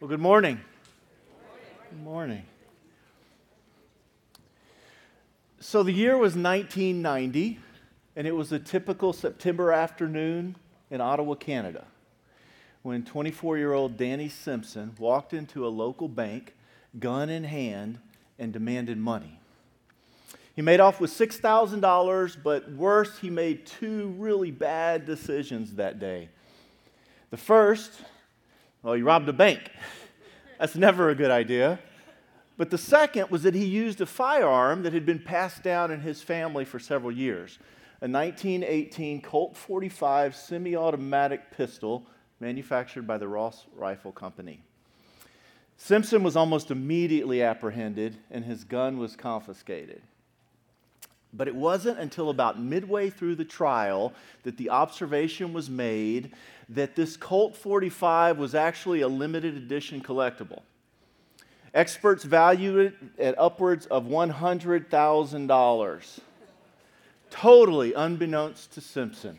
Well, good morning. Good morning. So the year was 1990, and it was a typical September afternoon in Ottawa, Canada, when 24 year old Danny Simpson walked into a local bank, gun in hand, and demanded money. He made off with $6,000, but worse, he made two really bad decisions that day. The first, well, he robbed a bank. That's never a good idea. But the second was that he used a firearm that had been passed down in his family for several years a 1918 Colt 45 semi automatic pistol manufactured by the Ross Rifle Company. Simpson was almost immediately apprehended and his gun was confiscated. But it wasn't until about midway through the trial that the observation was made that this Colt 45 was actually a limited edition collectible. Experts valued it at upwards of $100,000, totally unbeknownst to Simpson,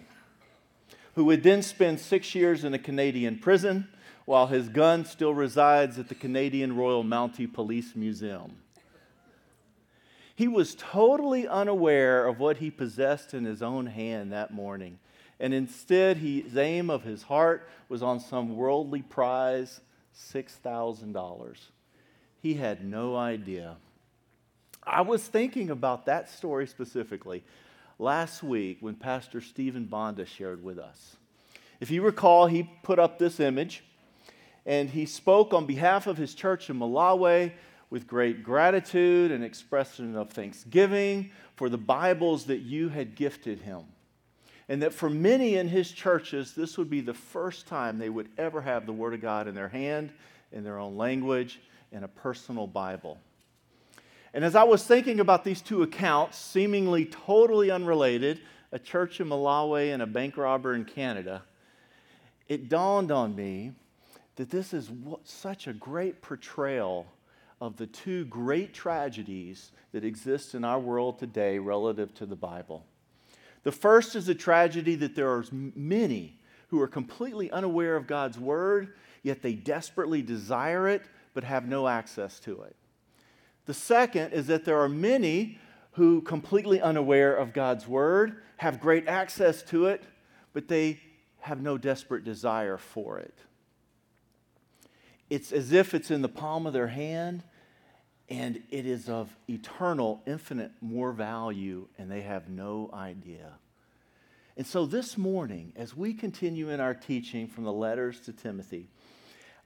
who would then spend six years in a Canadian prison while his gun still resides at the Canadian Royal Mounted Police Museum. He was totally unaware of what he possessed in his own hand that morning. And instead, his aim of his heart was on some worldly prize $6,000. He had no idea. I was thinking about that story specifically last week when Pastor Stephen Bonda shared with us. If you recall, he put up this image and he spoke on behalf of his church in Malawi with great gratitude and expression of thanksgiving for the Bibles that you had gifted him. And that for many in his churches, this would be the first time they would ever have the Word of God in their hand, in their own language, in a personal Bible. And as I was thinking about these two accounts, seemingly totally unrelated, a church in Malawi and a bank robber in Canada, it dawned on me that this is such a great portrayal of the two great tragedies that exist in our world today relative to the Bible. The first is the tragedy that there are many who are completely unaware of God's word, yet they desperately desire it but have no access to it. The second is that there are many who, completely unaware of God's word, have great access to it, but they have no desperate desire for it. It's as if it's in the palm of their hand, and it is of eternal, infinite more value, and they have no idea. And so this morning, as we continue in our teaching from the letters to Timothy,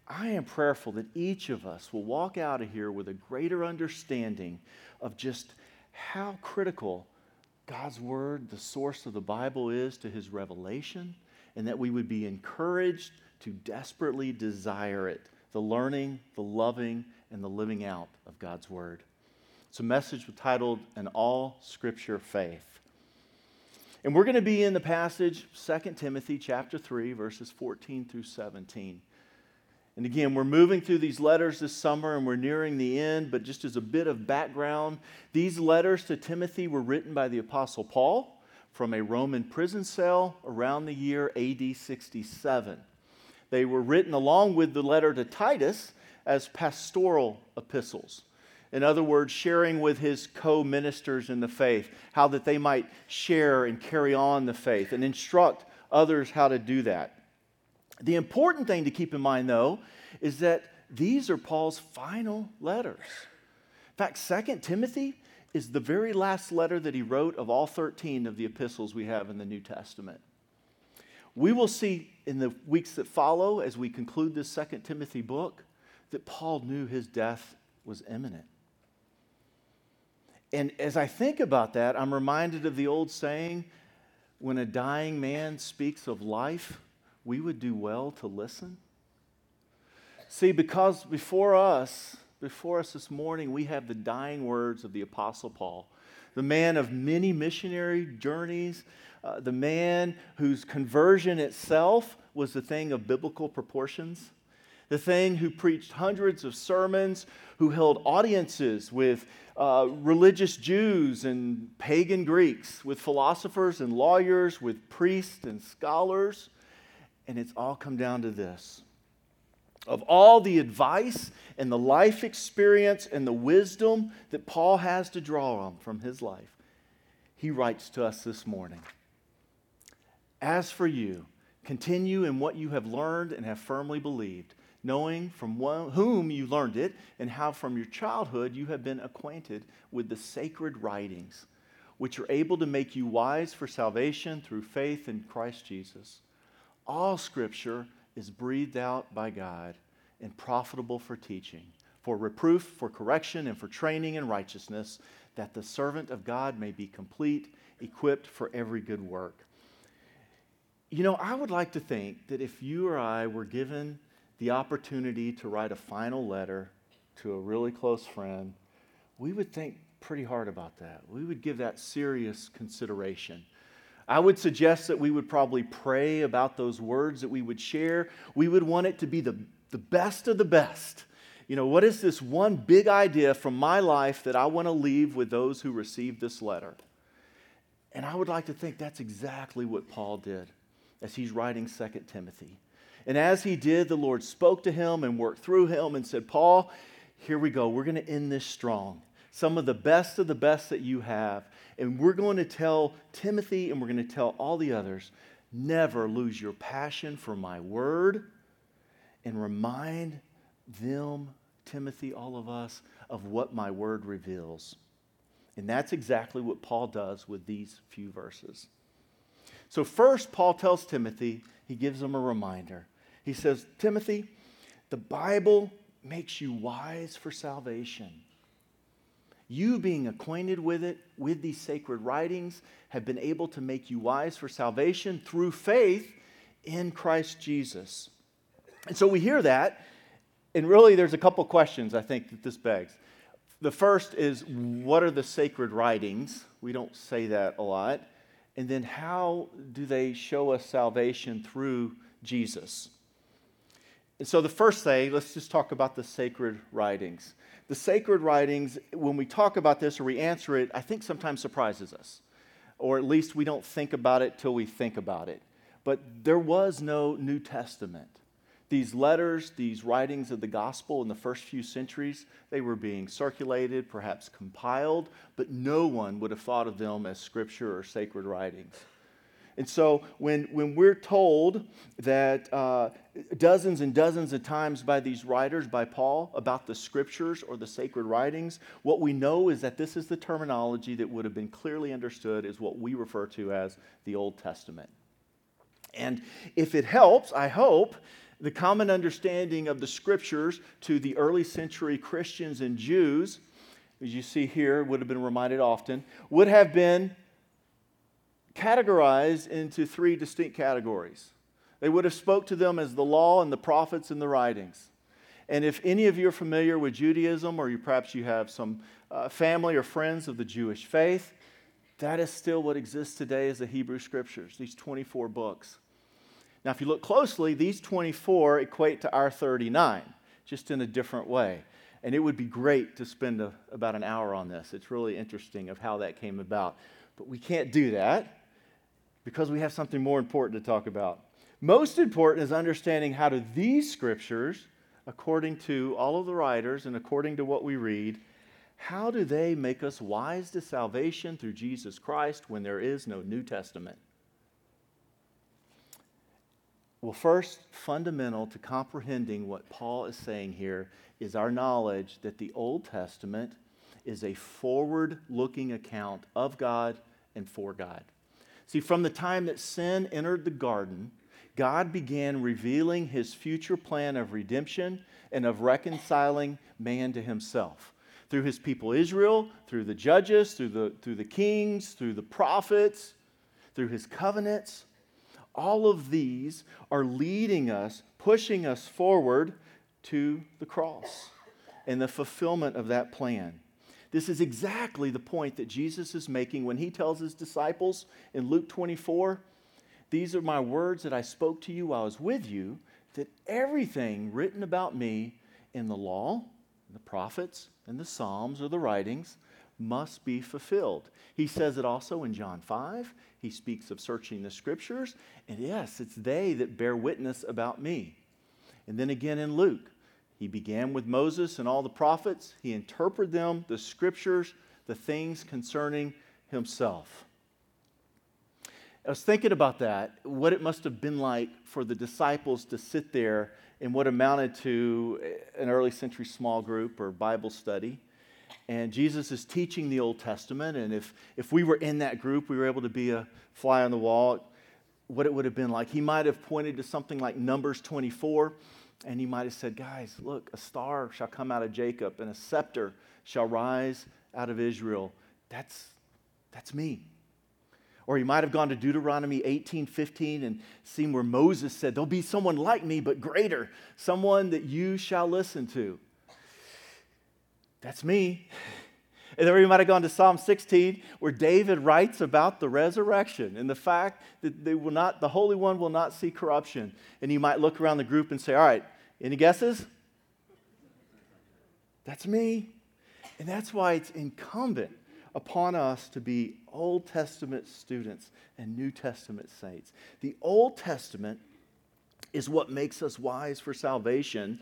I am prayerful that each of us will walk out of here with a greater understanding of just how critical God's Word, the source of the Bible, is to His revelation, and that we would be encouraged to desperately desire it the learning, the loving, and the living out of God's Word. It's a message titled An All Scripture Faith. And we're going to be in the passage 2 Timothy chapter 3 verses 14 through 17. And again, we're moving through these letters this summer and we're nearing the end, but just as a bit of background, these letters to Timothy were written by the apostle Paul from a Roman prison cell around the year AD 67. They were written along with the letter to Titus as pastoral epistles. In other words, sharing with his co ministers in the faith, how that they might share and carry on the faith and instruct others how to do that. The important thing to keep in mind, though, is that these are Paul's final letters. In fact, Second Timothy is the very last letter that he wrote of all 13 of the epistles we have in the New Testament. We will see in the weeks that follow, as we conclude this Second Timothy book, that Paul knew his death was imminent. And as I think about that, I'm reminded of the old saying when a dying man speaks of life, we would do well to listen. See, because before us, before us this morning, we have the dying words of the Apostle Paul, the man of many missionary journeys, uh, the man whose conversion itself was the thing of biblical proportions, the thing who preached hundreds of sermons, who held audiences with uh, religious Jews and pagan Greeks, with philosophers and lawyers, with priests and scholars. And it's all come down to this of all the advice and the life experience and the wisdom that Paul has to draw on from his life, he writes to us this morning As for you, continue in what you have learned and have firmly believed, knowing from whom you learned it and how from your childhood you have been acquainted with the sacred writings, which are able to make you wise for salvation through faith in Christ Jesus. All scripture is breathed out by God and profitable for teaching, for reproof, for correction, and for training in righteousness, that the servant of God may be complete, equipped for every good work. You know, I would like to think that if you or I were given the opportunity to write a final letter to a really close friend, we would think pretty hard about that. We would give that serious consideration. I would suggest that we would probably pray about those words that we would share. We would want it to be the, the best of the best. You know, what is this one big idea from my life that I want to leave with those who receive this letter? And I would like to think that's exactly what Paul did as he's writing 2 Timothy. And as he did, the Lord spoke to him and worked through him and said, Paul, here we go. We're going to end this strong. Some of the best of the best that you have. And we're going to tell Timothy and we're going to tell all the others never lose your passion for my word and remind them, Timothy, all of us, of what my word reveals. And that's exactly what Paul does with these few verses. So, first, Paul tells Timothy, he gives him a reminder. He says, Timothy, the Bible makes you wise for salvation. You, being acquainted with it, with these sacred writings, have been able to make you wise for salvation through faith in Christ Jesus. And so we hear that, and really there's a couple questions I think that this begs. The first is what are the sacred writings? We don't say that a lot. And then how do they show us salvation through Jesus? And so the first thing, let's just talk about the sacred writings the sacred writings, when we talk about this or we answer it, I think sometimes surprises us. Or at least we don't think about it till we think about it. But there was no New Testament. These letters, these writings of the gospel in the first few centuries, they were being circulated, perhaps compiled, but no one would have thought of them as scripture or sacred writings. And so when, when we're told that uh, dozens and dozens of times by these writers, by Paul, about the scriptures or the sacred writings, what we know is that this is the terminology that would have been clearly understood as what we refer to as the Old Testament. And if it helps, I hope, the common understanding of the scriptures to the early century Christians and Jews, as you see here, would have been reminded often, would have been categorized into three distinct categories. They would have spoke to them as the law and the prophets and the writings. And if any of you are familiar with Judaism, or you, perhaps you have some uh, family or friends of the Jewish faith, that is still what exists today as the Hebrew Scriptures, these 24 books. Now, if you look closely, these 24 equate to our 39, just in a different way. And it would be great to spend a, about an hour on this. It's really interesting of how that came about. But we can't do that because we have something more important to talk about. Most important is understanding how do these scriptures, according to all of the writers and according to what we read, how do they make us wise to salvation through Jesus Christ when there is no New Testament? Well, first, fundamental to comprehending what Paul is saying here is our knowledge that the Old Testament is a forward looking account of God and for God. See, from the time that sin entered the garden, God began revealing his future plan of redemption and of reconciling man to himself. Through his people Israel, through the judges, through the, through the kings, through the prophets, through his covenants. All of these are leading us, pushing us forward to the cross and the fulfillment of that plan. This is exactly the point that Jesus is making when he tells his disciples in Luke 24 These are my words that I spoke to you while I was with you, that everything written about me in the law, the prophets, and the Psalms or the writings must be fulfilled. He says it also in John 5. He speaks of searching the scriptures, and yes, it's they that bear witness about me. And then again in Luke, he began with Moses and all the prophets. He interpreted them, the scriptures, the things concerning himself. I was thinking about that, what it must have been like for the disciples to sit there in what amounted to an early century small group or Bible study. And Jesus is teaching the Old Testament. And if, if we were in that group, we were able to be a fly on the wall, what it would have been like. He might have pointed to something like Numbers 24, and he might have said, Guys, look, a star shall come out of Jacob, and a scepter shall rise out of Israel. That's, that's me. Or he might have gone to Deuteronomy 18 15 and seen where Moses said, There'll be someone like me, but greater, someone that you shall listen to. That's me. And then we might have gone to Psalm 16, where David writes about the resurrection and the fact that they will not, the Holy One will not see corruption. And you might look around the group and say, All right, any guesses? That's me. And that's why it's incumbent upon us to be Old Testament students and New Testament saints. The Old Testament is what makes us wise for salvation,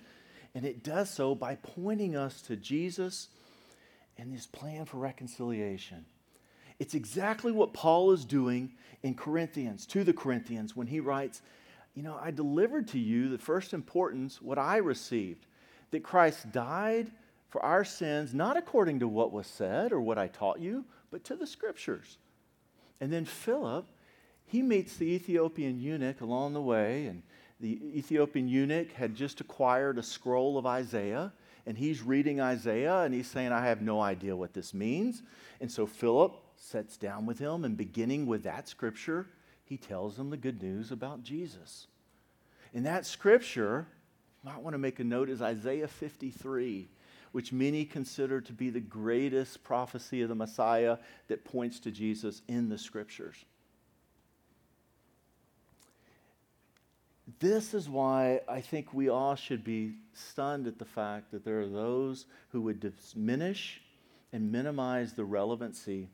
and it does so by pointing us to Jesus and his plan for reconciliation. It's exactly what Paul is doing in Corinthians, to the Corinthians, when he writes, You know, I delivered to you the first importance, what I received, that Christ died for our sins, not according to what was said or what I taught you, but to the scriptures. And then Philip, he meets the Ethiopian eunuch along the way, and the Ethiopian eunuch had just acquired a scroll of Isaiah, and he's reading Isaiah, and he's saying, I have no idea what this means. And so Philip sits down with him, and beginning with that scripture, he tells him the good news about Jesus. In that scripture, you might want to make a note, is Isaiah 53 which many consider to be the greatest prophecy of the Messiah that points to Jesus in the scriptures. This is why I think we all should be stunned at the fact that there are those who would diminish and minimize the relevancy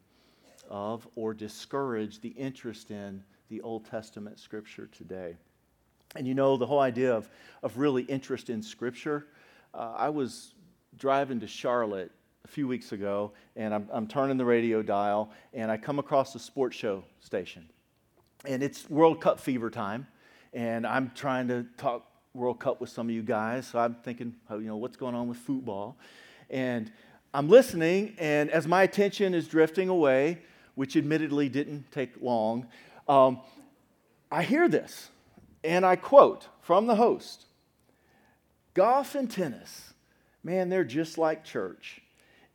of or discourage the interest in the Old Testament scripture today. And you know, the whole idea of, of really interest in scripture, uh, I was driving to Charlotte a few weeks ago, and I'm, I'm turning the radio dial, and I come across a sports show station. And it's World Cup fever time, and I'm trying to talk World Cup with some of you guys. So I'm thinking, oh, you know, what's going on with football? And I'm listening, and as my attention is drifting away, which admittedly didn't take long, um, I hear this, and I quote from the host Golf and tennis man, they're just like church.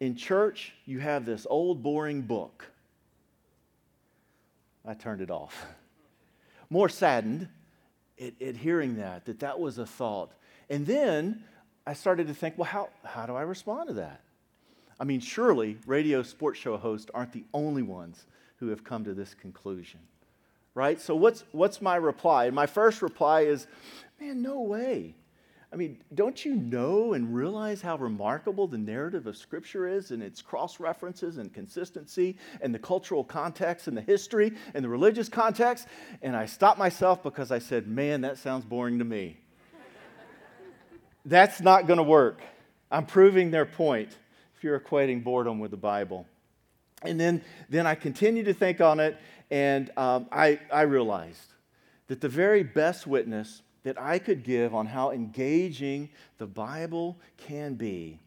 In church, you have this old, boring book. I turned it off. More saddened at, at, hearing that, that that was a thought. And then I started to think, well, how, how do I respond to that? I mean, surely radio sports show hosts aren't the only ones who have come to this conclusion, right? So, what's, what's my reply? And my first reply is, man, no way. I mean, don't you know and realize how remarkable the narrative of Scripture is and its cross references and consistency and the cultural context and the history and the religious context? And I stopped myself because I said, man, that sounds boring to me. That's not going to work. I'm proving their point if you're equating boredom with the Bible. And then, then I continued to think on it, and um, I, I realized that the very best witness that I could give on how engaging the Bible can be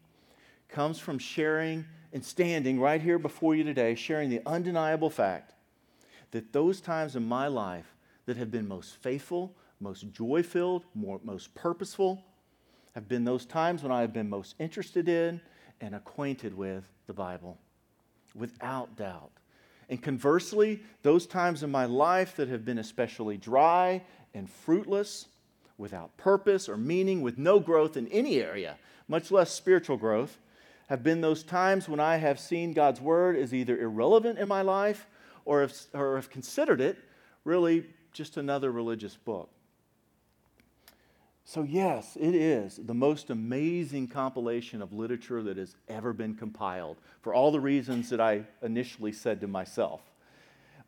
comes from sharing and standing right here before you today, sharing the undeniable fact that those times in my life that have been most faithful, most joy filled, most purposeful, have been those times when I have been most interested in and acquainted with the Bible, without doubt. And conversely, those times in my life that have been especially dry and fruitless without purpose or meaning, with no growth in any area, much less spiritual growth, have been those times when I have seen God's word as either irrelevant in my life or have, or have considered it really just another religious book. So, yes, it is the most amazing compilation of literature that has ever been compiled for all the reasons that I initially said to myself.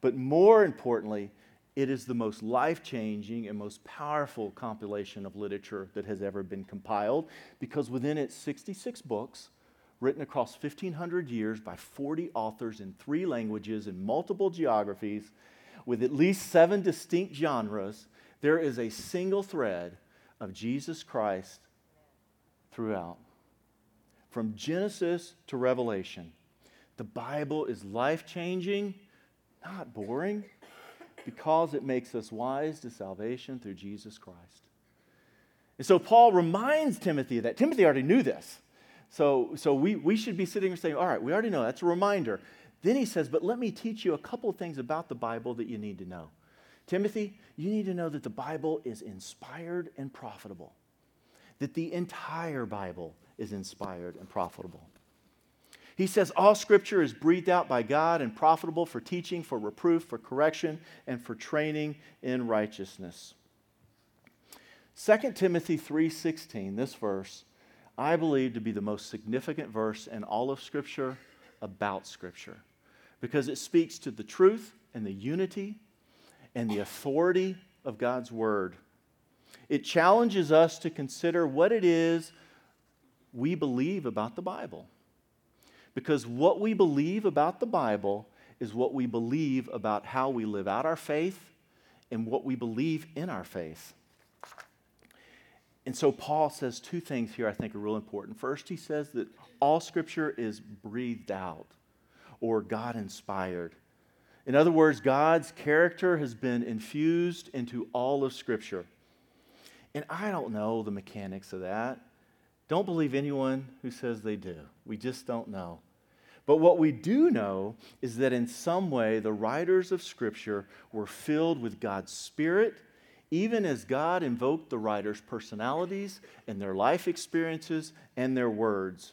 But more importantly, it is the most life changing and most powerful compilation of literature that has ever been compiled because within its 66 books, written across 1,500 years by 40 authors in three languages in multiple geographies, with at least seven distinct genres, there is a single thread of Jesus Christ throughout. From Genesis to Revelation, the Bible is life changing, not boring, because it makes us wise to salvation through Jesus Christ. And so Paul reminds Timothy that. Timothy already knew this. So, so we, we should be sitting here saying, all right, we already know. That's a reminder. Then he says, but let me teach you a couple of things about the Bible that you need to know. Timothy, you need to know that the Bible is inspired and profitable, that the entire Bible is inspired and profitable. He says all scripture is breathed out by God and profitable for teaching, for reproof, for correction, and for training in righteousness. 2 Timothy 3:16, this verse, I believe to be the most significant verse in all of scripture about scripture because it speaks to the truth and the unity and the authority of God's word. It challenges us to consider what it is we believe about the Bible. Because what we believe about the Bible is what we believe about how we live out our faith and what we believe in our faith. And so Paul says two things here I think are real important. First, he says that all scripture is breathed out or God inspired. In other words, God's character has been infused into all of Scripture. And I don't know the mechanics of that. Don't believe anyone who says they do. We just don't know. But what we do know is that in some way the writers of Scripture were filled with God's Spirit, even as God invoked the writers' personalities and their life experiences and their words.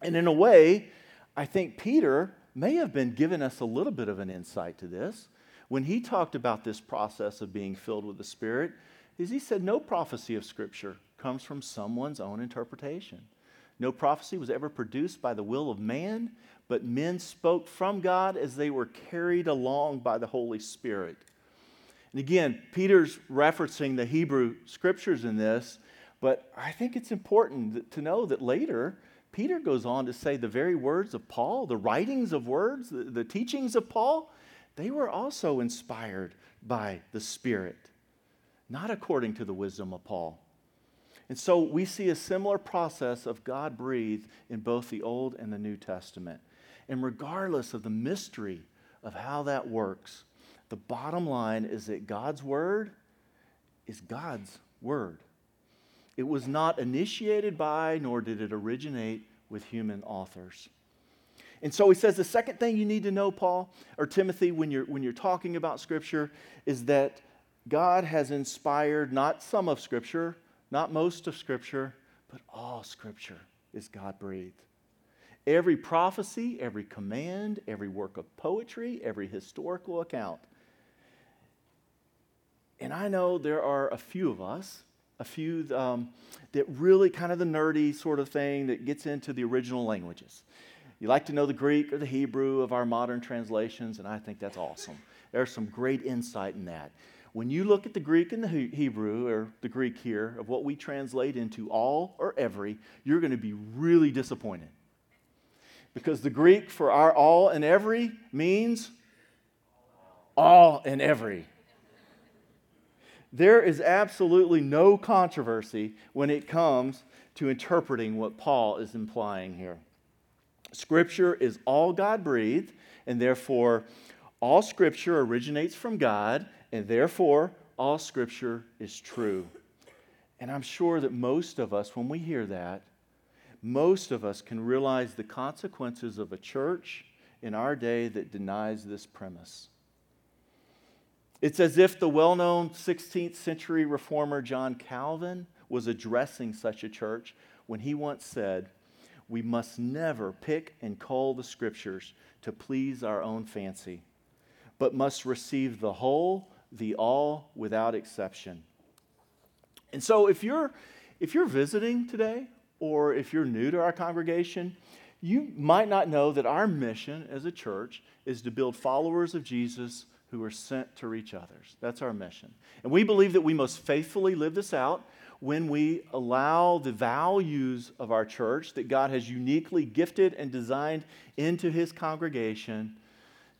And in a way, I think Peter may have been giving us a little bit of an insight to this when he talked about this process of being filled with the Spirit. Is he said no prophecy of Scripture comes from someone's own interpretation. No prophecy was ever produced by the will of man, but men spoke from God as they were carried along by the Holy Spirit. And again, Peter's referencing the Hebrew scriptures in this, but I think it's important to know that later Peter goes on to say the very words of Paul, the writings of words, the, the teachings of Paul, they were also inspired by the Spirit, not according to the wisdom of Paul. And so we see a similar process of God breathed in both the Old and the New Testament. And regardless of the mystery of how that works, the bottom line is that God's Word is God's Word. It was not initiated by, nor did it originate with human authors. And so he says the second thing you need to know, Paul or Timothy, when you're, when you're talking about Scripture, is that God has inspired not some of Scripture, not most of Scripture, but all Scripture is God breathed. Every prophecy, every command, every work of poetry, every historical account. And I know there are a few of us a few um, that really kind of the nerdy sort of thing that gets into the original languages. You like to know the Greek or the Hebrew of our modern translations, and I think that's awesome. There's some great insight in that. When you look at the Greek and the Hebrew, or the Greek here, of what we translate into all or every, you're going to be really disappointed. Because the Greek for our all and every means all and every there is absolutely no controversy when it comes to interpreting what Paul is implying here. Scripture is all God breathed, and therefore all Scripture originates from God, and therefore all Scripture is true. And I'm sure that most of us, when we hear that, most of us can realize the consequences of a church in our day that denies this premise. It's as if the well known 16th century reformer John Calvin was addressing such a church when he once said, We must never pick and cull the scriptures to please our own fancy, but must receive the whole, the all, without exception. And so if you're, if you're visiting today, or if you're new to our congregation, you might not know that our mission as a church is to build followers of Jesus who are sent to reach others. That's our mission. And we believe that we most faithfully live this out when we allow the values of our church that God has uniquely gifted and designed into his congregation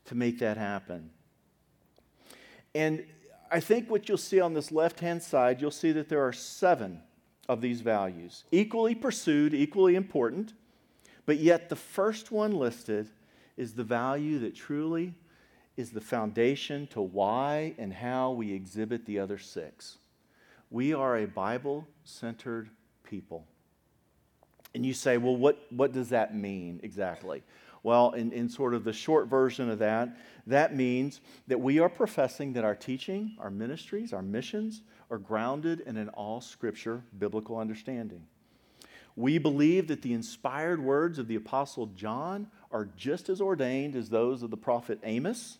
to make that happen. And I think what you'll see on this left hand side, you'll see that there are seven of these values, equally pursued, equally important, but yet the first one listed is the value that truly is the foundation to why and how we exhibit the other six. We are a Bible centered people. And you say, well, what, what does that mean exactly? Well, in, in sort of the short version of that, that means that we are professing that our teaching, our ministries, our missions are grounded in an all scripture biblical understanding. We believe that the inspired words of the Apostle John are just as ordained as those of the prophet Amos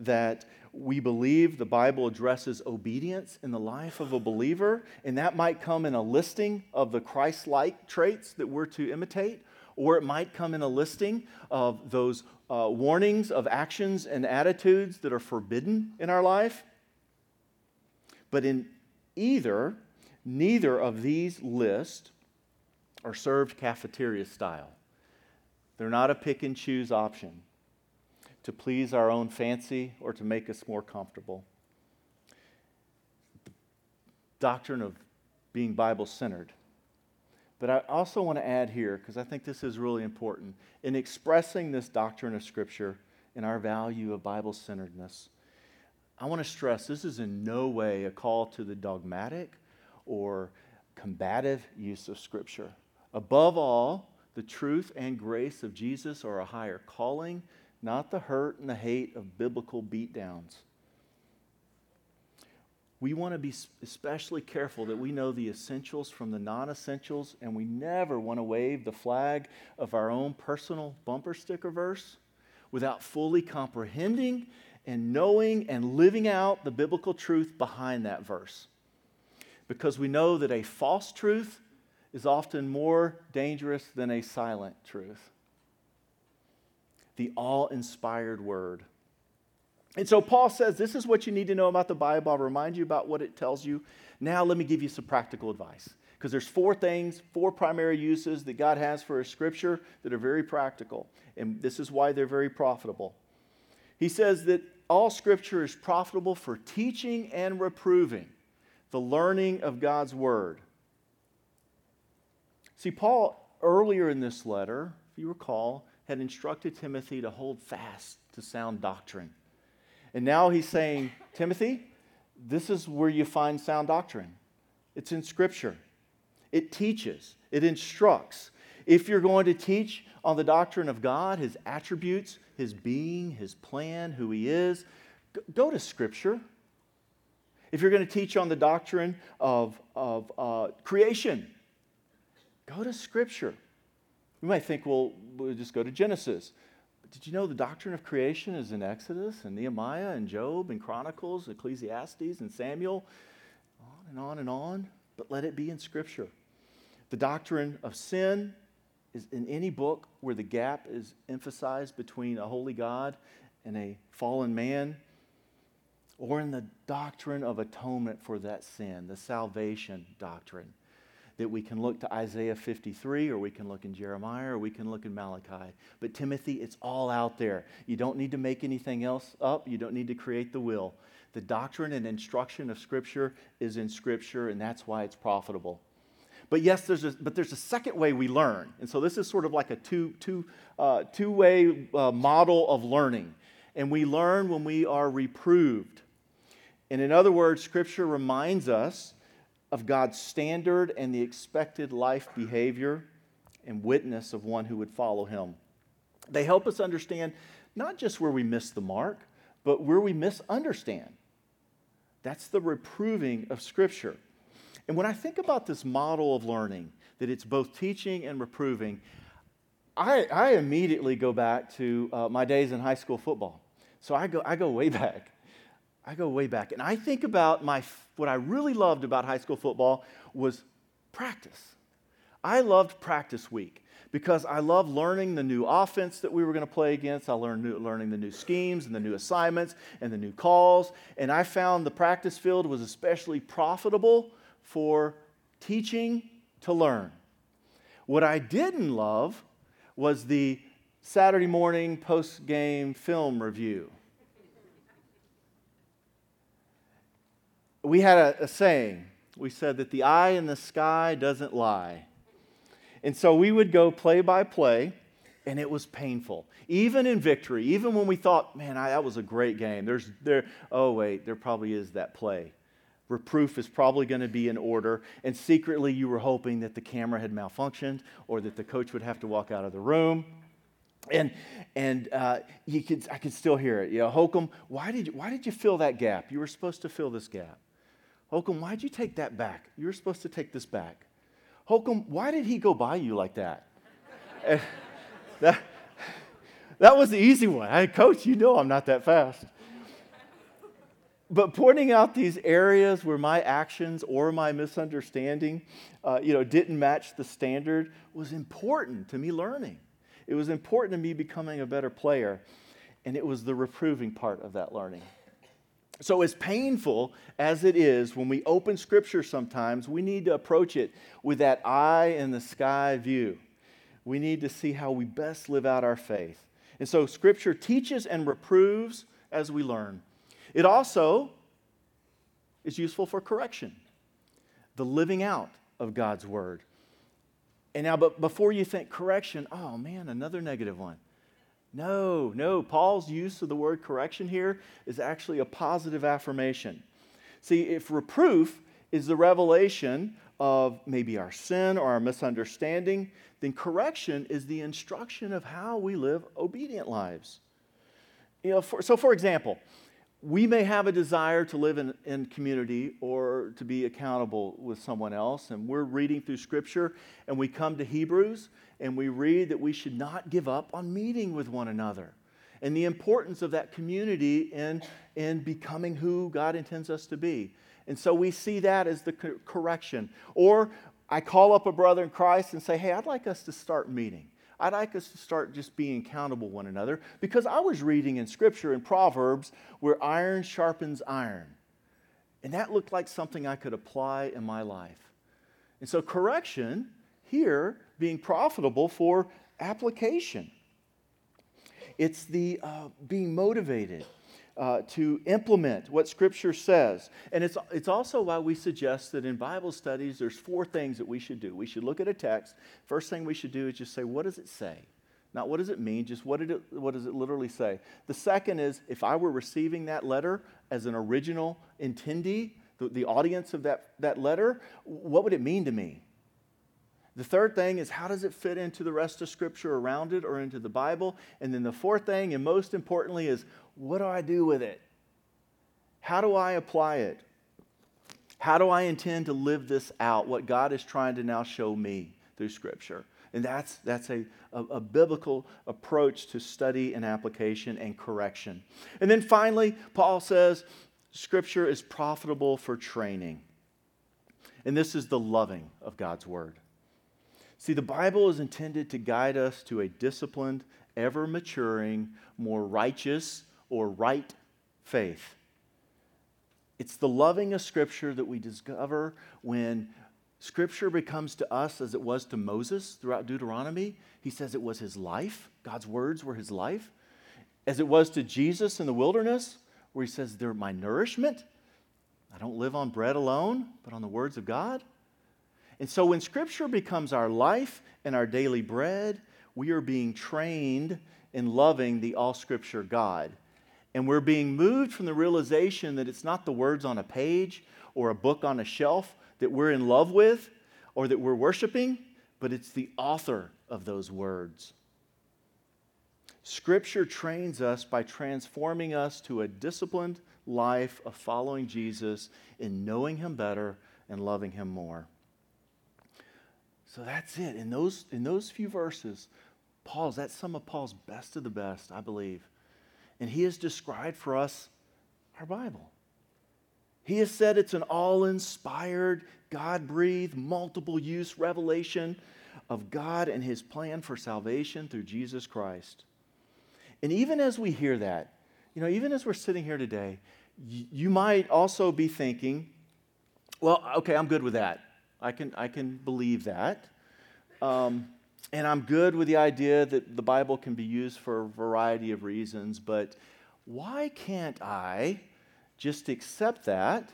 that we believe the Bible addresses obedience in the life of a believer, and that might come in a listing of the Christ like traits that we're to imitate, or it might come in a listing of those uh, warnings of actions and attitudes that are forbidden in our life. But in either, neither of these lists are served cafeteria style. They're not a pick and choose option to please our own fancy or to make us more comfortable. The doctrine of being Bible centered. But I also want to add here, because I think this is really important, in expressing this doctrine of Scripture and our value of Bible centeredness, I want to stress this is in no way a call to the dogmatic or combative use of Scripture. Above all, the truth and grace of Jesus are a higher calling not the hurt and the hate of biblical beatdowns. We want to be especially careful that we know the essentials from the non essentials, and we never want to wave the flag of our own personal bumper sticker verse without fully comprehending and knowing and living out the biblical truth behind that verse. Because we know that a false truth is often more dangerous than a silent truth the all inspired word. And so Paul says, This is what you need to know about the Bible. I'll remind you about what it tells you. Now, let me give you some practical advice. Because there's four things, four primary uses that God has for His scripture that are very practical. And this is why they're very profitable. He says that all scripture is profitable for teaching and reproving, the learning of God's word. See, Paul, earlier in this letter, if you recall, had instructed Timothy to hold fast to sound doctrine. And now he's saying, Timothy, this is where you find sound doctrine. It's in Scripture, it teaches, it instructs. If you're going to teach on the doctrine of God, His attributes, His being, His plan, who He is, go to Scripture. If you're going to teach on the doctrine of, of uh, creation, go to Scripture. We might think, well, we'll just go to Genesis. Did you know the doctrine of creation is in Exodus and Nehemiah and Job and Chronicles, Ecclesiastes and Samuel, on and on and on? But let it be in Scripture. The doctrine of sin is in any book where the gap is emphasized between a holy God and a fallen man, or in the doctrine of atonement for that sin, the salvation doctrine that we can look to Isaiah 53 or we can look in Jeremiah or we can look in Malachi. But Timothy, it's all out there. You don't need to make anything else up, you don't need to create the will. The doctrine and instruction of Scripture is in Scripture, and that's why it's profitable. But yes, there's a, but there's a second way we learn. And so this is sort of like a two, two, uh, two way uh, model of learning. And we learn when we are reproved. And in other words, Scripture reminds us of God's standard and the expected life behavior and witness of one who would follow him. They help us understand not just where we miss the mark, but where we misunderstand. That's the reproving of Scripture. And when I think about this model of learning, that it's both teaching and reproving, I, I immediately go back to uh, my days in high school football. So I go, I go way back. I go way back. And I think about my, what I really loved about high school football was practice. I loved practice week because I love learning the new offense that we were going to play against. I learned new, learning the new schemes and the new assignments and the new calls. And I found the practice field was especially profitable for teaching to learn. What I didn't love was the Saturday morning post game film review. We had a, a saying. We said that the eye in the sky doesn't lie. And so we would go play by play, and it was painful. Even in victory, even when we thought, man, I, that was a great game. There's there, oh wait, there probably is that play. Reproof is probably going to be in order, and secretly you were hoping that the camera had malfunctioned or that the coach would have to walk out of the room. And and uh, you could I could still hear it. You know, Holcomb, why did you, why did you fill that gap? You were supposed to fill this gap. Holcomb, why'd you take that back? You were supposed to take this back. Holcomb, why did he go by you like that? that, that was the easy one. Hey, coach, you know I'm not that fast. But pointing out these areas where my actions or my misunderstanding, uh, you know, didn't match the standard was important to me learning. It was important to me becoming a better player, and it was the reproving part of that learning. So, as painful as it is when we open Scripture sometimes, we need to approach it with that eye in the sky view. We need to see how we best live out our faith. And so, Scripture teaches and reproves as we learn. It also is useful for correction, the living out of God's Word. And now, but before you think correction, oh man, another negative one. No, no. Paul's use of the word correction here is actually a positive affirmation. See, if reproof is the revelation of maybe our sin or our misunderstanding, then correction is the instruction of how we live obedient lives. You know, for, so, for example, we may have a desire to live in, in community or to be accountable with someone else, and we're reading through Scripture and we come to Hebrews and we read that we should not give up on meeting with one another and the importance of that community in, in becoming who God intends us to be. And so we see that as the co- correction. Or I call up a brother in Christ and say, hey, I'd like us to start meeting. I'd like us to start just being accountable one another because I was reading in Scripture in Proverbs where iron sharpens iron. And that looked like something I could apply in my life. And so, correction here being profitable for application. It's the uh, being motivated uh, to implement what Scripture says. And it's, it's also why we suggest that in Bible studies, there's four things that we should do. We should look at a text. First thing we should do is just say, what does it say? Not what does it mean, just what, did it, what does it literally say? The second is, if I were receiving that letter as an original intendee, the, the audience of that, that letter, what would it mean to me? The third thing is how does it fit into the rest of Scripture around it or into the Bible? And then the fourth thing, and most importantly, is what do I do with it? How do I apply it? How do I intend to live this out, what God is trying to now show me through Scripture? And that's, that's a, a, a, biblical approach to study and application and correction. And then finally, Paul says Scripture is profitable for training. And this is the loving of God's Word. See, the Bible is intended to guide us to a disciplined, ever maturing, more righteous or right faith. It's the loving of Scripture that we discover when Scripture becomes to us as it was to Moses throughout Deuteronomy. He says it was his life, God's words were his life. As it was to Jesus in the wilderness, where he says, They're my nourishment. I don't live on bread alone, but on the words of God. And so when Scripture becomes our life and our daily bread, we are being trained in loving the all Scripture God. And we're being moved from the realization that it's not the words on a page or a book on a shelf that we're in love with or that we're worshiping, but it's the author of those words. Scripture trains us by transforming us to a disciplined life of following Jesus in knowing Him better and loving Him more. So that's it. In those, in those few verses, Paul's, that's some of Paul's best of the best, I believe. And he has described for us our Bible. He has said it's an all inspired, God breathed, multiple use revelation of God and his plan for salvation through Jesus Christ. And even as we hear that, you know, even as we're sitting here today, you might also be thinking, well, okay, I'm good with that. I can, I can believe that. Um, and I'm good with the idea that the Bible can be used for a variety of reasons, but why can't I just accept that?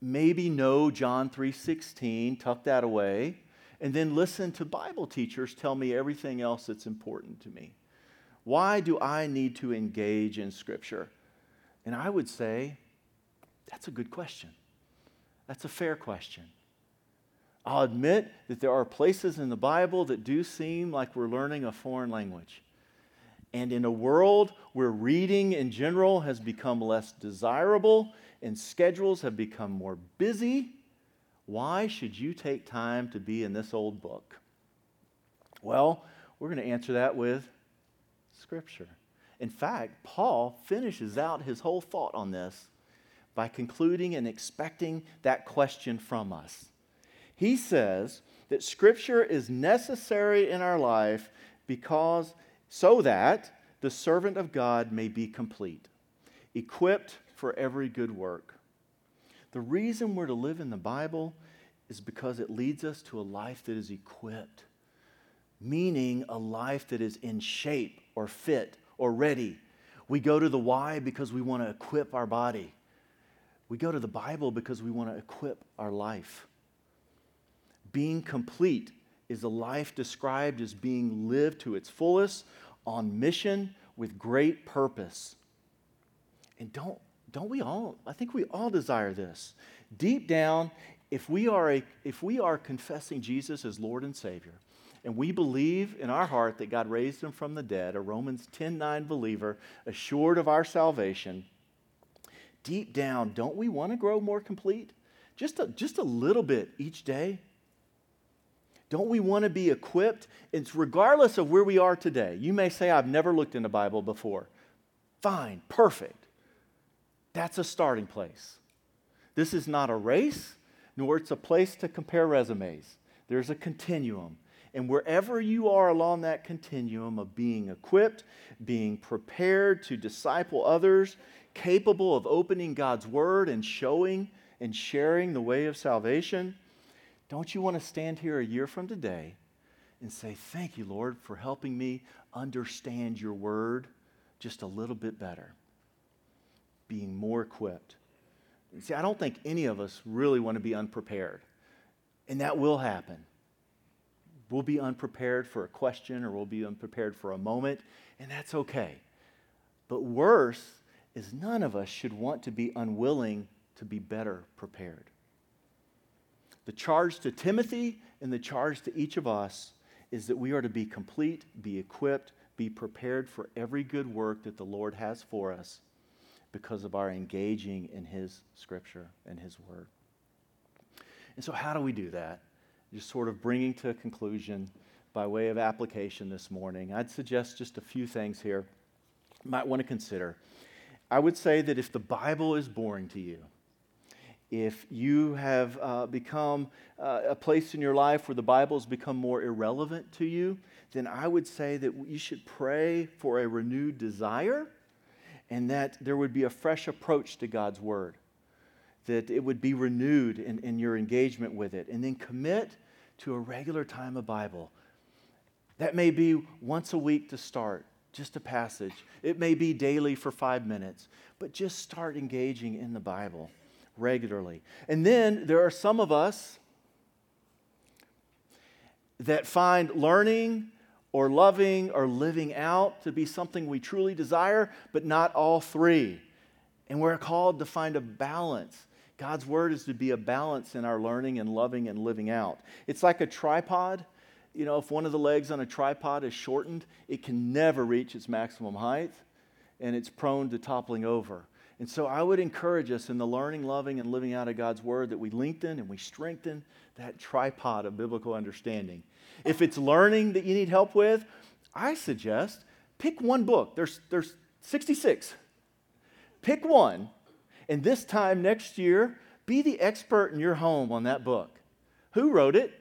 Maybe know John 3:16, tuck that away, and then listen to Bible teachers tell me everything else that's important to me. Why do I need to engage in Scripture? And I would say, that's a good question. That's a fair question. I'll admit that there are places in the Bible that do seem like we're learning a foreign language. And in a world where reading in general has become less desirable and schedules have become more busy, why should you take time to be in this old book? Well, we're going to answer that with Scripture. In fact, Paul finishes out his whole thought on this by concluding and expecting that question from us. He says that Scripture is necessary in our life because so that the servant of God may be complete, equipped for every good work. The reason we're to live in the Bible is because it leads us to a life that is equipped, meaning a life that is in shape or fit or ready. We go to the Y because we want to equip our body. We go to the Bible because we want to equip our life. Being complete is a life described as being lived to its fullest, on mission, with great purpose. And don't, don't we all, I think we all desire this. Deep down, if we are, a, if we are confessing Jesus as Lord and Savior, and we believe in our heart that God raised him from the dead, a Romans 10 9 believer, assured of our salvation, deep down, don't we want to grow more complete? Just a, just a little bit each day. Don't we want to be equipped? It's regardless of where we are today. You may say, I've never looked in the Bible before. Fine, perfect. That's a starting place. This is not a race, nor it's a place to compare resumes. There's a continuum. And wherever you are along that continuum of being equipped, being prepared to disciple others, capable of opening God's word and showing and sharing the way of salvation, don't you want to stand here a year from today and say, Thank you, Lord, for helping me understand your word just a little bit better? Being more equipped. See, I don't think any of us really want to be unprepared. And that will happen. We'll be unprepared for a question or we'll be unprepared for a moment, and that's okay. But worse is none of us should want to be unwilling to be better prepared. The charge to Timothy and the charge to each of us is that we are to be complete, be equipped, be prepared for every good work that the Lord has for us because of our engaging in His Scripture and His Word. And so, how do we do that? Just sort of bringing to a conclusion by way of application this morning, I'd suggest just a few things here you might want to consider. I would say that if the Bible is boring to you, if you have uh, become uh, a place in your life where the Bible has become more irrelevant to you, then I would say that you should pray for a renewed desire and that there would be a fresh approach to God's Word, that it would be renewed in, in your engagement with it, and then commit to a regular time of Bible. That may be once a week to start, just a passage. It may be daily for five minutes, but just start engaging in the Bible regularly. And then there are some of us that find learning or loving or living out to be something we truly desire, but not all three. And we're called to find a balance. God's word is to be a balance in our learning and loving and living out. It's like a tripod. You know, if one of the legs on a tripod is shortened, it can never reach its maximum height and it's prone to toppling over. And so I would encourage us in the learning, loving, and living out of God's word that we lengthen and we strengthen that tripod of biblical understanding. If it's learning that you need help with, I suggest pick one book. There's, there's 66. Pick one, and this time next year, be the expert in your home on that book. Who wrote it?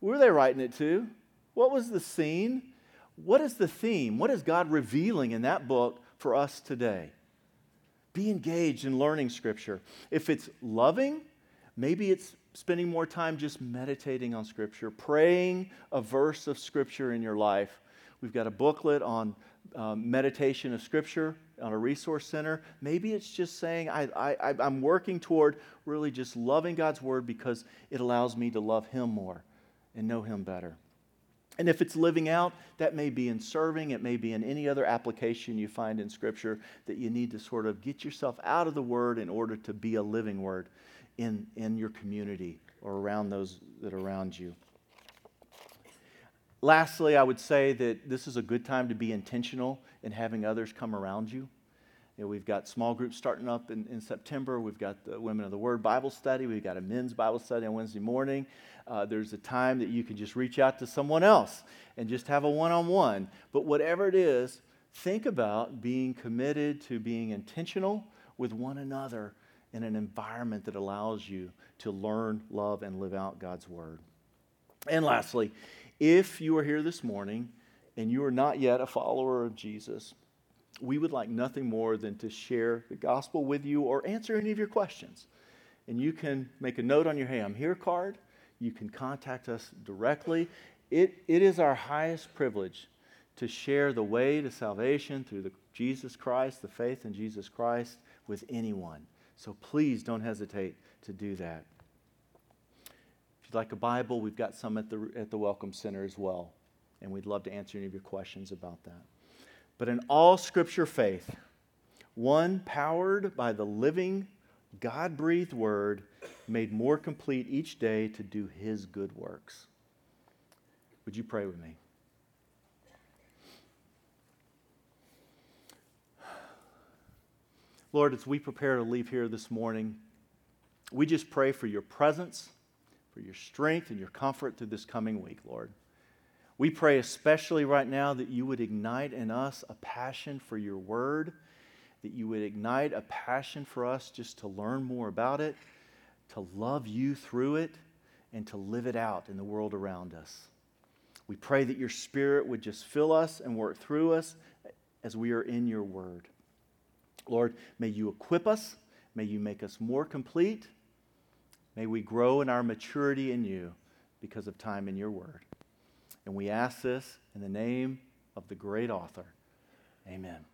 Who were they writing it to? What was the scene? What is the theme? What is God revealing in that book for us today? Be engaged in learning Scripture. If it's loving, maybe it's spending more time just meditating on Scripture, praying a verse of Scripture in your life. We've got a booklet on um, meditation of Scripture on a resource center. Maybe it's just saying, I, I, I'm working toward really just loving God's Word because it allows me to love Him more and know Him better. And if it's living out, that may be in serving, it may be in any other application you find in Scripture that you need to sort of get yourself out of the Word in order to be a living Word in, in your community or around those that are around you. Lastly, I would say that this is a good time to be intentional in having others come around you. You know, we've got small groups starting up in, in September. We've got the Women of the Word Bible study. We've got a men's Bible study on Wednesday morning. Uh, there's a time that you can just reach out to someone else and just have a one on one. But whatever it is, think about being committed to being intentional with one another in an environment that allows you to learn, love, and live out God's Word. And lastly, if you are here this morning and you are not yet a follower of Jesus, we would like nothing more than to share the gospel with you or answer any of your questions. And you can make a note on your Hey, I'm Here card. You can contact us directly. It, it is our highest privilege to share the way to salvation through the Jesus Christ, the faith in Jesus Christ, with anyone. So please don't hesitate to do that. If you'd like a Bible, we've got some at the, at the Welcome Center as well. And we'd love to answer any of your questions about that but in all scripture faith, one powered by the living, God breathed word, made more complete each day to do his good works. Would you pray with me? Lord, as we prepare to leave here this morning, we just pray for your presence, for your strength, and your comfort through this coming week, Lord. We pray especially right now that you would ignite in us a passion for your word, that you would ignite a passion for us just to learn more about it, to love you through it, and to live it out in the world around us. We pray that your spirit would just fill us and work through us as we are in your word. Lord, may you equip us, may you make us more complete. May we grow in our maturity in you because of time in your word. And we ask this in the name of the great author. Amen.